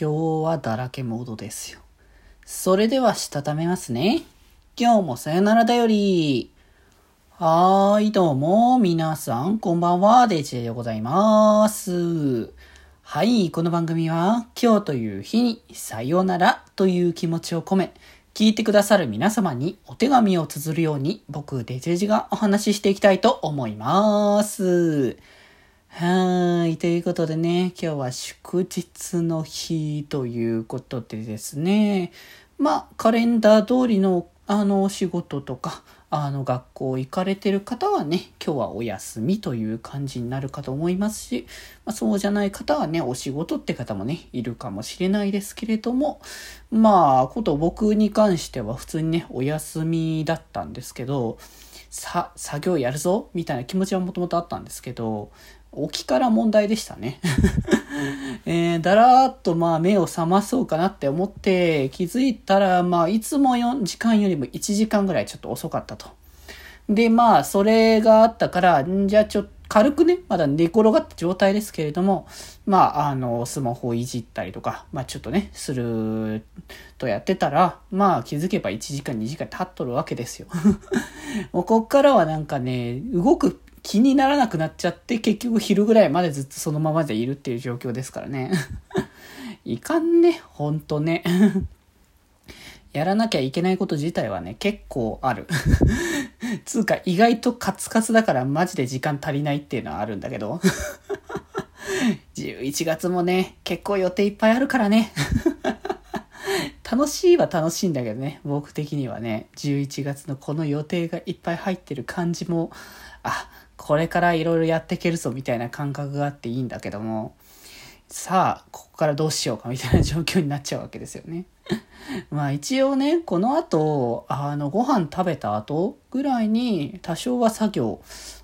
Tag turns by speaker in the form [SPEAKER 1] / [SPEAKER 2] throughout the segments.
[SPEAKER 1] 今日はだらけモードですよ。それではしたためますね。今日もさよならだより。はーい、どうも、皆さん、こんばんは、デジェでございます。はい、この番組は、今日という日に、さよならという気持ちを込め、聞いてくださる皆様にお手紙を綴るように、僕、デジェジがお話ししていきたいと思います。はい。ということでね、今日は祝日の日ということでですね、まあ、カレンダー通りの、あの、お仕事とか、あの、学校行かれてる方はね、今日はお休みという感じになるかと思いますし、まあ、そうじゃない方はね、お仕事って方もね、いるかもしれないですけれども、まあ、こと僕に関しては普通にね、お休みだったんですけど、さ、作業やるぞみたいな気持ちはもともとあったんですけど、起きから問題でしたね。えー、だらーっとまあ目を覚まそうかなって思って気づいたらまあいつも4時間よりも1時間ぐらいちょっと遅かったと。でまあそれがあったからじゃあちょっと軽くね、まだ寝転がった状態ですけれども、まあ、あの、スマホをいじったりとか、まあ、ちょっとね、するとやってたら、まあ、気づけば1時間、2時間経っとるわけですよ。もうこっからはなんかね、動く気にならなくなっちゃって、結局昼ぐらいまでずっとそのままでいるっていう状況ですからね。いかんね、ほんとね。やらなきゃいけないこと自体はね、結構ある。つうか、意外とカツカツだからマジで時間足りないっていうのはあるんだけど。11月もね、結構予定いっぱいあるからね。楽しいは楽しいんだけどね、僕的にはね、11月のこの予定がいっぱい入ってる感じも、あ、これからいろいろやっていけるぞみたいな感覚があっていいんだけども、さあ、ここからどうしようかみたいな状況になっちゃうわけですよね。まあ一応ね、この後、あの、ご飯食べた後ぐらいに多少は作業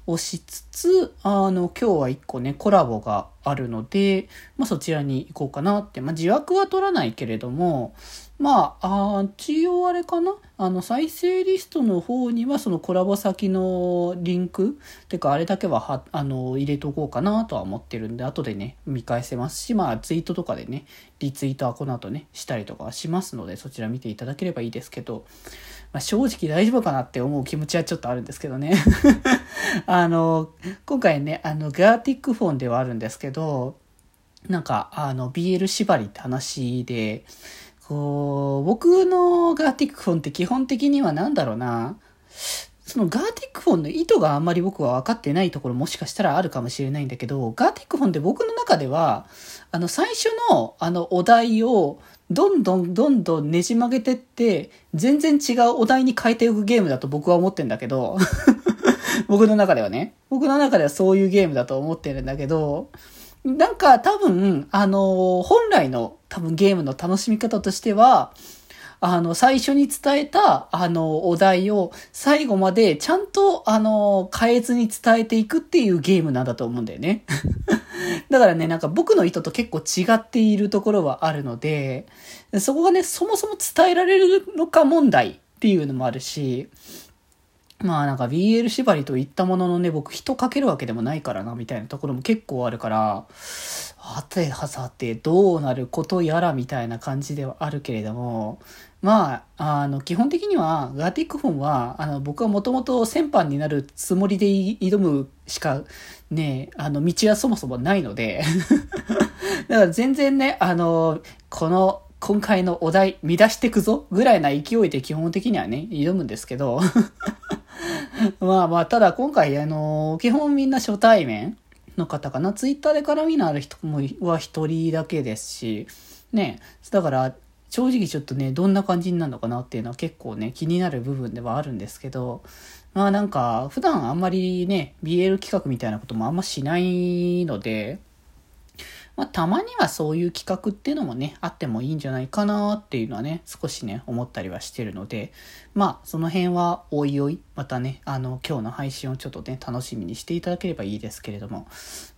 [SPEAKER 1] をしつつ、あの、今日は一個ね、コラボがあるので、まあそちらに行こうかなって、まあ自枠は取らないけれども、まあ、あ一応あれかな？あの、再生リストの方にはそのコラボ先のリンクてかあれだけはは、あの、入れとこうかなとは思ってるんで、後でね、見返せますし、まあツイートとかでね、リツイートはこの後ね、したりとかはしますので、そちら見ていただければいいですけど、まあ、正直大丈夫かなって思う気持ちはちょっとあるんですけどね。あの、今回ね、あの、ガーティックフォンではあるんですけど、なんか、あの、BL 縛りって話で、こう、僕のガーティックフォンって基本的には何だろうな、そのガーティックフォンの意図があんまり僕は分かってないところもしかしたらあるかもしれないんだけど、ガーティックフォンって僕の中では、あの最初のあのお題をどんどんどんどんねじ曲げてって、全然違うお題に変えていくゲームだと僕は思ってんだけど、僕の中ではね、僕の中ではそういうゲームだと思ってるんだけど、なんか多分、あの、本来の多分ゲームの楽しみ方としては、あの、最初に伝えた、あの、お題を最後までちゃんと、あの、変えずに伝えていくっていうゲームなんだと思うんだよね。だからね、なんか僕の意図と結構違っているところはあるので、そこがね、そもそも伝えられるのか問題っていうのもあるし、まあなんか BL 縛りといったもののね、僕人かけるわけでもないからな、みたいなところも結構あるから、はてはさてどうなることやらみたいな感じではあるけれども、まあ、あの、基本的には、ガーティックフォンは、あの、僕はもともと先般になるつもりで挑むしか、ね、あの、道はそもそもないので だから全然ね、あの、この、今回のお題、乱してくぞぐらいな勢いで基本的にはね、挑むんですけど まあまあ、ただ今回、あの、基本みんな初対面の方かな。ツイッターで絡みのある人もは一人だけですし、ね、だから、正直ちょっとね、どんな感じになるのかなっていうのは結構ね、気になる部分ではあるんですけど、まあなんか、普段あんまりね、BL 企画みたいなこともあんましないので、まあ、たまにはそういう企画っていうのもね、あってもいいんじゃないかなっていうのはね、少しね、思ったりはしてるので、まあ、その辺はおいおい、またね、あの、今日の配信をちょっとね、楽しみにしていただければいいですけれども、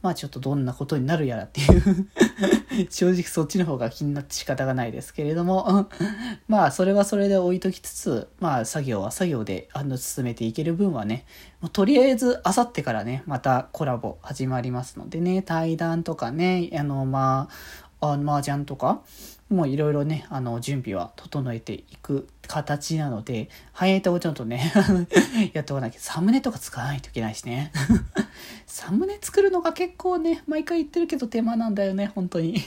[SPEAKER 1] まあ、ちょっとどんなことになるやらっていう 正直そっちの方が気になって仕方がないですけれども、まあ、それはそれで置いときつつ、まあ、作業は作業で、あの、進めていける分はね、もうとりあえず、あさってからね、またコラボ始まりますのでね、対談とかね、あの、のまあ、あ麻雀とか、もういろいろね、あの、準備は整えていく形なので、早いとをちょっとね、やっておかなきゃ、サムネとか使わないといけないしね。サムネ作るのが結構ね、毎回言ってるけど手間なんだよね、本当に。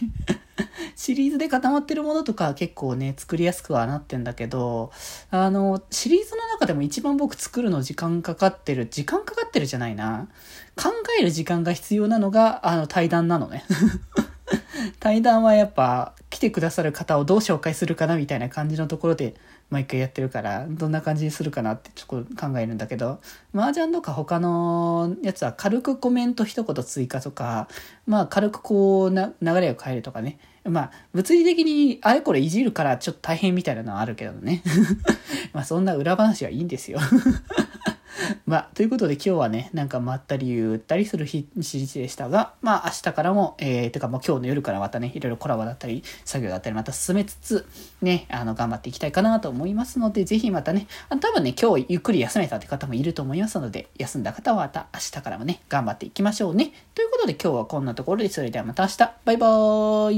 [SPEAKER 1] シリーズで固まってるものとか結構ね、作りやすくはなってんだけど、あの、シリーズの中でも一番僕作るの時間かかってる、時間かかってるじゃないな。考える時間が必要なのが、あの、対談なのね。対談はやっぱ来てくださる方をどう紹介するかなみたいな感じのところで毎回やってるからどんな感じにするかなってちょっと考えるんだけど麻雀とか他のやつは軽くコメント一言追加とかまあ軽くこうな流れを変えるとかね。まあ物理的にあれこれいじるからちょっと大変みたいなのはあるけどね。まあそんな裏話はいいんですよ。まあ、ということで今日はね、なんかまったりゆったりする日、日でしたが、まあ明日からも、えー、てかもう今日の夜からまたね、いろいろコラボだったり、作業だったりまた進めつつ、ね、あの、頑張っていきたいかなと思いますので、ぜひまたね、あ多分ね、今日ゆっくり休めたって方もいると思いますので、休んだ方はまた明日からもね、頑張っていきましょうね。ということで今日はこんなところで、それではまた明日、バイバーイ